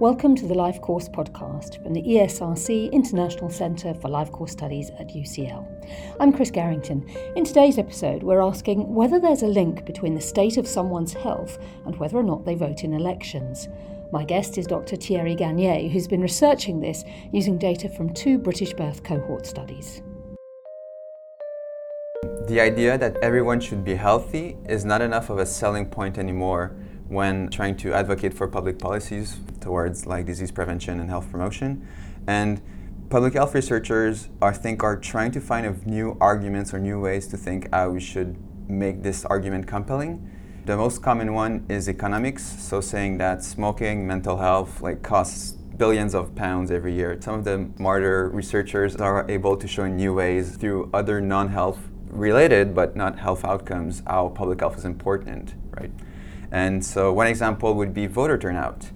Welcome to the Life Course podcast from the ESRC International Centre for Life Course Studies at UCL. I'm Chris Garrington. In today's episode, we're asking whether there's a link between the state of someone's health and whether or not they vote in elections. My guest is Dr. Thierry Gagné, who's been researching this using data from two British birth cohort studies. The idea that everyone should be healthy is not enough of a selling point anymore when trying to advocate for public policies towards like disease prevention and health promotion. And public health researchers, I think, are trying to find new arguments or new ways to think how we should make this argument compelling. The most common one is economics, so saying that smoking, mental health, like costs billions of pounds every year. Some of the smarter researchers are able to show in new ways through other non-health related but not health outcomes how public health is important, right? And so one example would be voter turnout.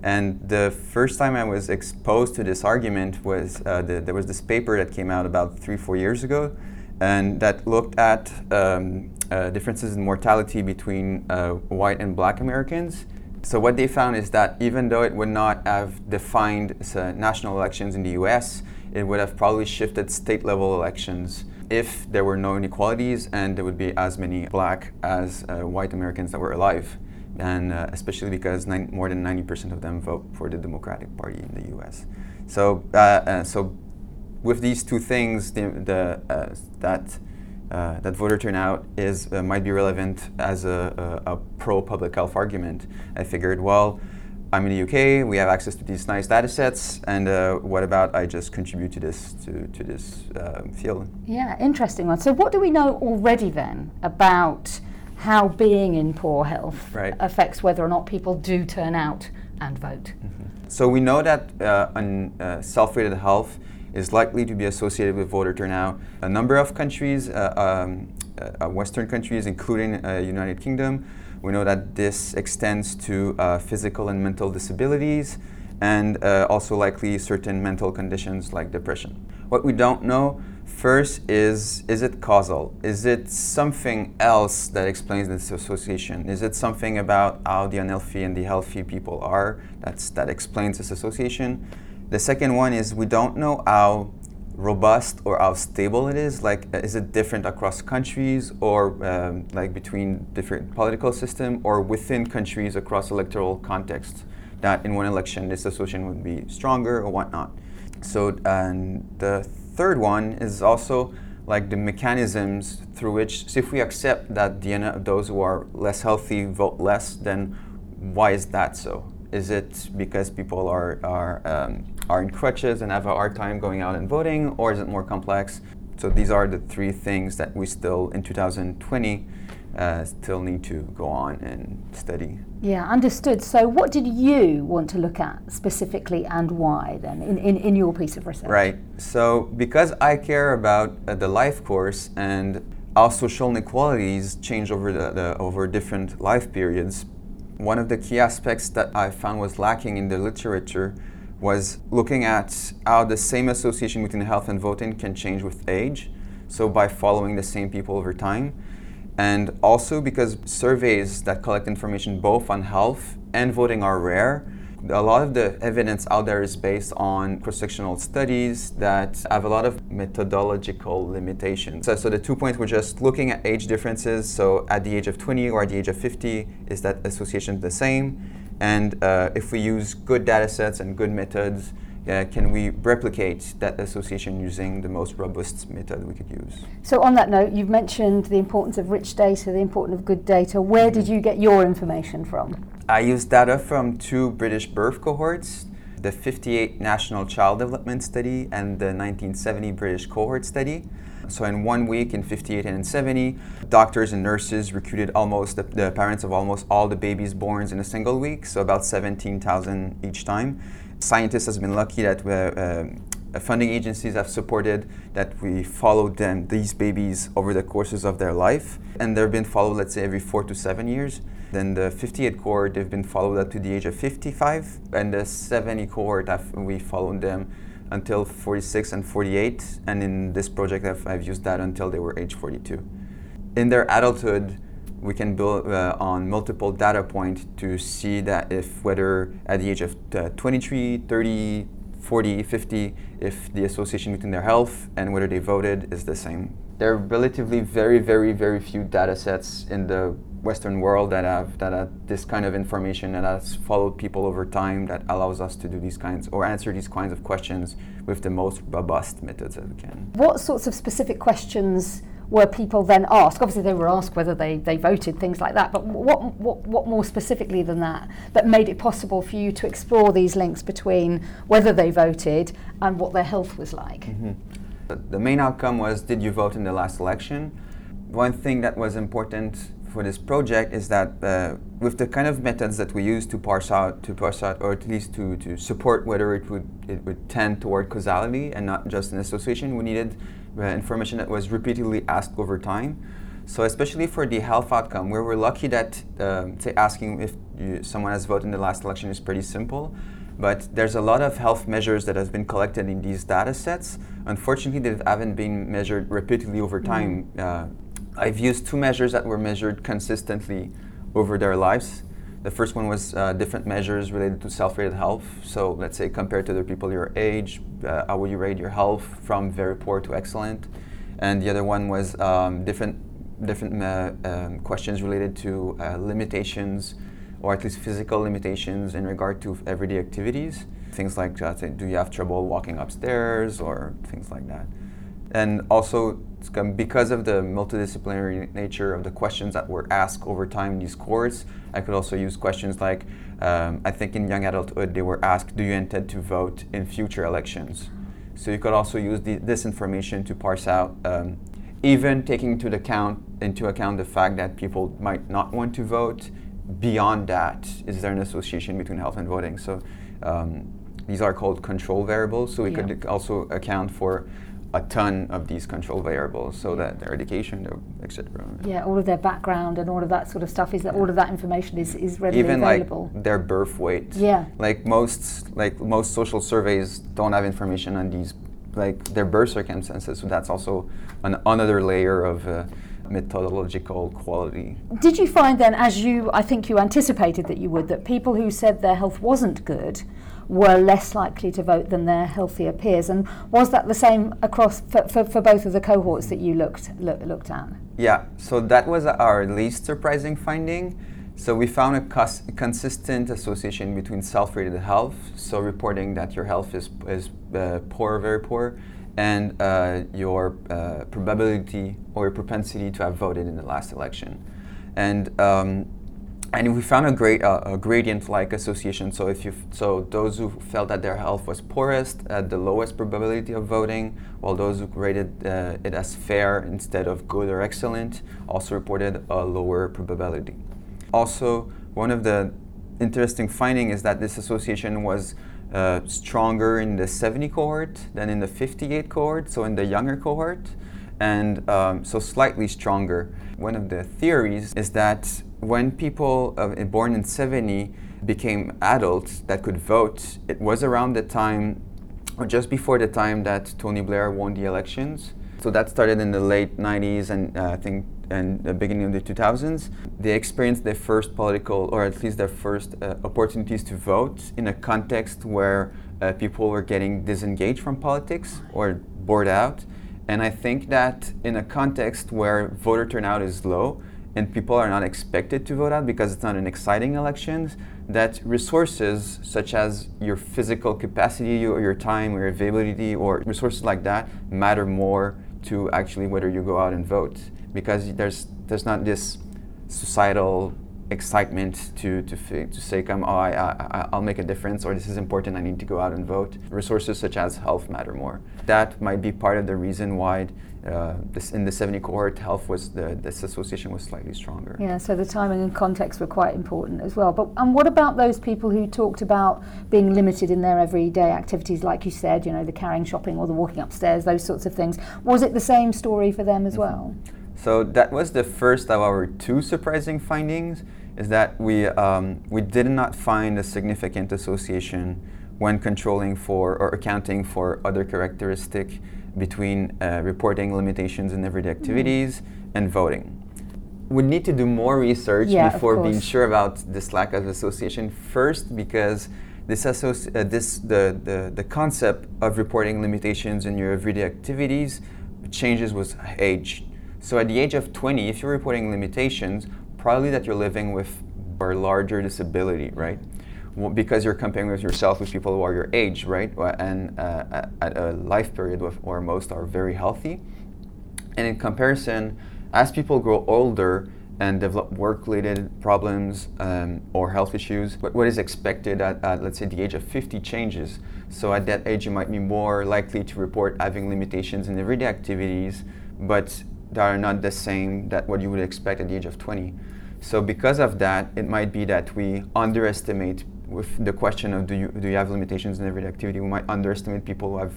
And the first time I was exposed to this argument was uh, the, there was this paper that came out about three, four years ago, and that looked at um, uh, differences in mortality between uh, white and black Americans. So what they found is that even though it would not have defined uh, national elections in the U.S., it would have probably shifted state-level elections if there were no inequalities and there would be as many black as uh, white Americans that were alive. And uh, especially because more than 90% of them vote for the Democratic Party in the US. So, uh, uh, so with these two things, the, the uh, that, uh, that voter turnout is, might be relevant as a, a, a pro public health argument. I figured, well, I'm in the UK. We have access to these nice data sets, and uh, what about I just contribute to this to, to this um, field? Yeah, interesting one. So, what do we know already then about how being in poor health right. affects whether or not people do turn out and vote? Mm-hmm. So we know that uh, un, uh, self-rated health is likely to be associated with voter turnout. A number of countries, uh, um, uh, Western countries, including uh, United Kingdom we know that this extends to uh, physical and mental disabilities and uh, also likely certain mental conditions like depression. What we don't know first is is it causal? Is it something else that explains this association? Is it something about how the unhealthy and the healthy people are that's, that explains this association? The second one is we don't know how robust or how stable it is? Like, uh, is it different across countries or um, like between different political system or within countries across electoral contexts? That in one election this association would be stronger or whatnot. So, and the third one is also like the mechanisms through which, so if we accept that those who are less healthy vote less, then why is that so? Is it because people are, are, um, are in crutches and have a hard time going out and voting, or is it more complex? So these are the three things that we still, in 2020, uh, still need to go on and study. Yeah, understood. So, what did you want to look at specifically and why then in, in, in your piece of research? Right. So, because I care about uh, the life course and how social inequalities change over, the, the, over different life periods, one of the key aspects that I found was lacking in the literature was looking at how the same association between health and voting can change with age. So, by following the same people over time. And also because surveys that collect information both on health and voting are rare, a lot of the evidence out there is based on cross-sectional studies that have a lot of methodological limitations. So, so the two points were just looking at age differences. So at the age of 20 or at the age of 50, is that association the same? And uh, if we use good data sets and good methods, uh, can we replicate that association using the most robust method we could use? So, on that note, you've mentioned the importance of rich data, the importance of good data. Where mm-hmm. did you get your information from? I used data from two British birth cohorts the 58 National Child Development Study and the 1970 British Cohort Study. So, in one week, in 58 and in 70, doctors and nurses recruited almost the, the parents of almost all the babies born in a single week, so about 17,000 each time. Scientists has been lucky that uh, uh, funding agencies have supported that we followed them, these babies, over the courses of their life, and they've been followed, let's say, every four to seven years. Then the 58 cohort, they've been followed up to the age of 55, and the 70 cohort, we followed them until 46 and 48, and in this project, I've, I've used that until they were age 42. In their adulthood, we can build uh, on multiple data points to see that if whether at the age of uh, 23, 30, 40, 50, if the association between their health and whether they voted is the same. There are relatively very, very, very few data sets in the Western world that have that have this kind of information that has followed people over time that allows us to do these kinds or answer these kinds of questions with the most robust methods that we can. What sorts of specific questions were people then asked? Obviously, they were asked whether they, they voted, things like that. But what, what what more specifically than that that made it possible for you to explore these links between whether they voted and what their health was like? Mm-hmm. The main outcome was: Did you vote in the last election? One thing that was important for this project is that uh, with the kind of methods that we use to parse out, to parse out, or at least to, to support whether it would it would tend toward causality and not just an association, we needed information that was repeatedly asked over time. So especially for the health outcome, where we're lucky that um, say asking if you, someone has voted in the last election is pretty simple, but there's a lot of health measures that have been collected in these data sets. Unfortunately, they haven't been measured repeatedly over time. Mm-hmm. Uh, I've used two measures that were measured consistently over their lives. The first one was uh, different measures related to self-rated health. So let's say compared to other people your age, uh, how would you rate your health from very poor to excellent? And the other one was um, different different uh, um, questions related to uh, limitations, or at least physical limitations in regard to everyday activities. Things like, uh, do you have trouble walking upstairs, or things like that. And also, because of the multidisciplinary nature of the questions that were asked over time in these courses, I could also use questions like um, I think in young adulthood they were asked, Do you intend to vote in future elections? So you could also use the, this information to parse out, um, even taking into account, into account the fact that people might not want to vote. Beyond that, is there an association between health and voting? So um, these are called control variables. So we yeah. could also account for a ton of these control variables so that their education etc yeah all of their background and all of that sort of stuff is that all of that information is, is readily even available. like their birth weight. Yeah. Like most like most social surveys don't have information on these like their birth circumstances so that's also an, another layer of uh, methodological quality. Did you find then, as you, I think you anticipated that you would, that people who said their health wasn't good were less likely to vote than their healthier peers. And was that the same across for, for, for both of the cohorts that you looked look, looked at? Yeah, so that was our least surprising finding. So we found a consistent association between self-rated health, so reporting that your health is, is uh, poor, very poor, and uh, your uh, probability or your propensity to have voted in the last election. And um, and we found a great uh, a gradient-like association. So if you so those who felt that their health was poorest had the lowest probability of voting, while those who rated uh, it as fair instead of good or excellent also reported a lower probability. Also, one of the interesting finding is that this association was uh, stronger in the 70 cohort than in the 58 cohort, so in the younger cohort, and um, so slightly stronger. One of the theories is that when people uh, born in 70 became adults that could vote, it was around the time, or just before the time that Tony Blair won the elections. So that started in the late 90s and uh, I think and the beginning of the 2000s. They experienced their first political, or at least their first uh, opportunities to vote in a context where uh, people were getting disengaged from politics or bored out. And I think that in a context where voter turnout is low, and people are not expected to vote out because it's not an exciting election, that resources such as your physical capacity or your time or your availability or resources like that matter more to actually whether you go out and vote. Because there's there's not this societal excitement to to to say come oh I, I I'll make a difference or this is important I need to go out and vote. Resources such as health matter more. That might be part of the reason why uh, this, in the 70 cohort, health was the this association was slightly stronger. Yeah, so the timing and context were quite important as well. But and what about those people who talked about being limited in their everyday activities, like you said, you know, the carrying shopping or the walking upstairs, those sorts of things? Was it the same story for them as mm-hmm. well? So that was the first of our two surprising findings. Is that we um, we did not find a significant association when controlling for or accounting for other characteristic between uh, reporting limitations in everyday activities mm. and voting. We need to do more research Yeah, before being sure about this lack of association. First, because this, associ- uh, this the, the, the concept of reporting limitations in your everyday activities changes with age. So at the age of 20, if you're reporting limitations, probably that you're living with a larger disability, right? Because you're comparing with yourself with people who are your age, right? And uh, at- a life period where most are very healthy. And in comparison, as people grow older and develop work-related problems um, or health issues, what, what is expected at, at, let's say, the age of 50 changes. So at that age, you might be more likely to report having limitations in everyday activities, but that are not the same that what you would expect at the age of 20. So because of that, it might be that we underestimate with the question of do you, do you have limitations in everyday activity, we might underestimate people who have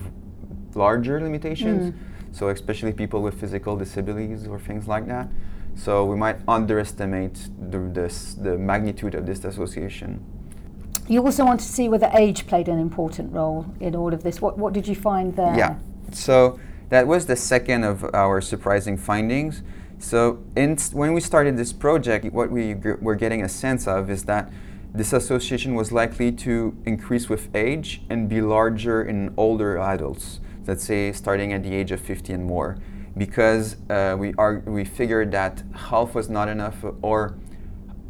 larger limitations. Mm. So especially people with physical disabilities or things like that. So we might underestimate the, this, the magnitude of this association. You also want to see whether age played an important role in all of this. What, what did you find there? Yeah. So that was the second of our surprising findings. So in, when we started this project, what we g- were getting a sense of is that this association was likely to increase with age and be larger in older adults, let's say starting at the age of 50 and more, because uh, we, are, we figured that health was not enough or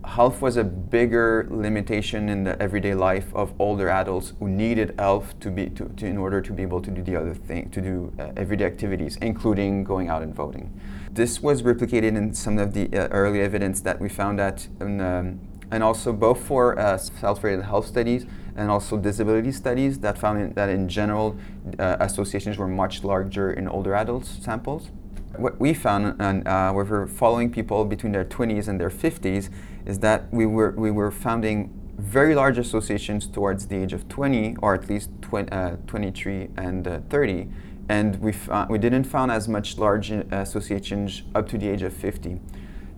health was a bigger limitation in the everyday life of older adults who needed health to be to, to in order to be able to do the other thing to do uh, everyday activities including going out and voting. This was replicated in some of the uh, early evidence that we found that in, um, and also both for uh, self-rated health studies and also disability studies that found in, that in general uh, associations were much larger in older adults samples. What we found and uh, we were following people between their 20s and their 50s is that we were we were finding very large associations towards the age of 20 or at least uh, 23 and uh, 30 and we, fo- we didn't found as much large uh, associations up to the age of 50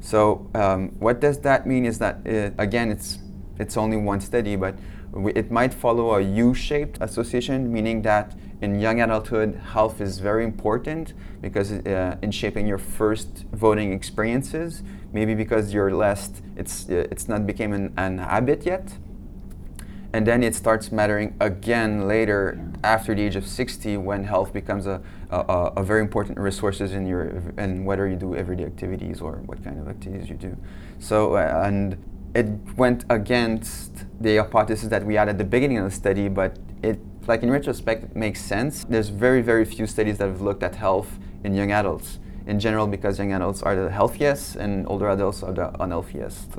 so um, what does that mean is that uh, again it's it's only one study but it might follow a U-shaped association meaning that in young adulthood health is very important because uh, in shaping your first voting experiences. Maybe because you're less it's it's not became an, an habit yet and then it starts mattering again later after the age of 60 when health becomes a, a, a- a very important resources in your and whether you do everyday activities or what kind of activities you do. So uh, and it went against the hypothesis that we had at the beginning of the study but it like in retrospect it makes sense. There's very very few studies that have looked at health in young adults in general because young adults are the healthiest and older adults are the unhealthiest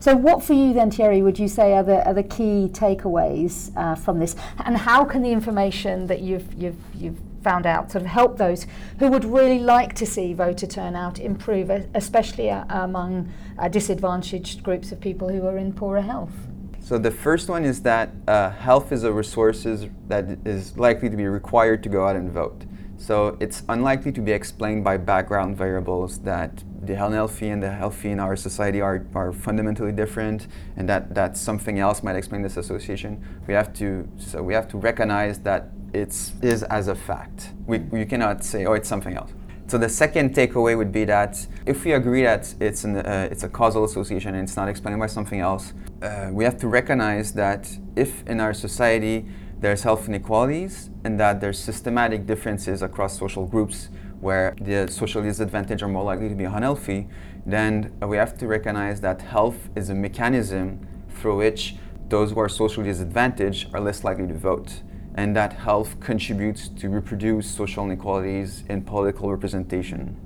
so. What for you then, Thierry, would you say are the, are the key takeaways uh, from this? And how can the information that you've, you've, you've found out sort of help those who would really like to see voter turnout improve, especially uh, among uh, disadvantaged groups of people who are in poorer health? So the first one is that uh, health is a resource that is likely to be required to go out and vote. So it's unlikely to be explained by background variables that the unhealthy and the healthy in our society are, are fundamentally different and that, that something else might explain this association. We have to so we have to recognize that it's as a fact. We, we cannot say, oh it's something else. So the second takeaway would be that if we agree that it's, an, uh, it's a causal association and it's not explained by something else, uh, we have to recognize that if in our society there's health inequalities and that there's systematic differences across social groups where the socially disadvantaged are more likely to be unhealthy, then we have to recognize that health is a mechanism through which those who are socially disadvantaged are less likely to vote and that health contributes to reproduce social inequalities in political representation.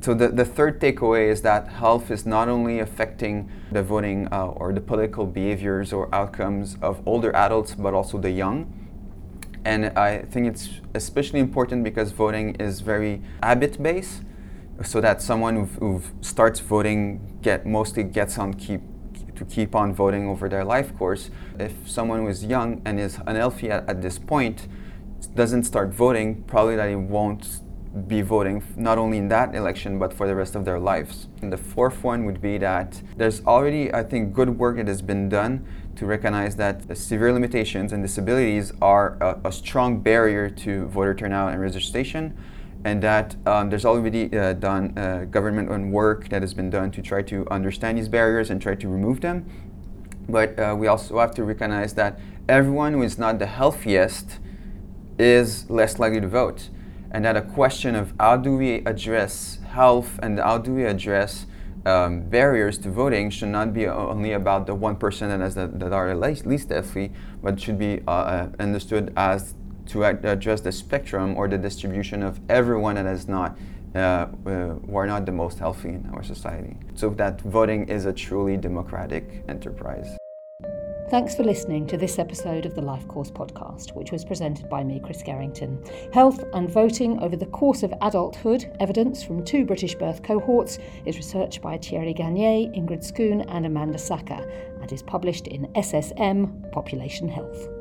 So the, the third takeaway is that health is not only affecting the voting uh, or the political behaviors or outcomes of older adults, but also the young. And I think it's especially important because voting is very habit-based, so that someone who, who starts voting get mostly gets on keep to keep on voting over their life course. If someone who is young and is unhealthy at, at this point doesn't start voting, probably that he won't be voting not only in that election but for the rest of their lives. And the fourth one would be that there's already, I think, good work that has been done to recognize that severe limitations and disabilities are a, a strong barrier to voter turnout and registration. and that um, there's already uh, done uh, government on work that has been done to try to understand these barriers and try to remove them. But uh, we also have to recognize that everyone who is not the healthiest is less likely to vote. And that a question of how do we address health and how do we address um, barriers to voting should not be only about the 1% that, has the, that are least, least healthy, but should be uh, uh understood as to address the spectrum or the distribution of everyone that is not uh, uh, who are not the most healthy in our society. So that voting is a truly democratic enterprise. Thanks for listening to this episode of the Life Course podcast, which was presented by me, Chris Garrington. Health and voting over the course of adulthood, evidence from two British birth cohorts, is researched by Thierry Gagné, Ingrid Schoon, and Amanda Sacker, and is published in SSM Population Health.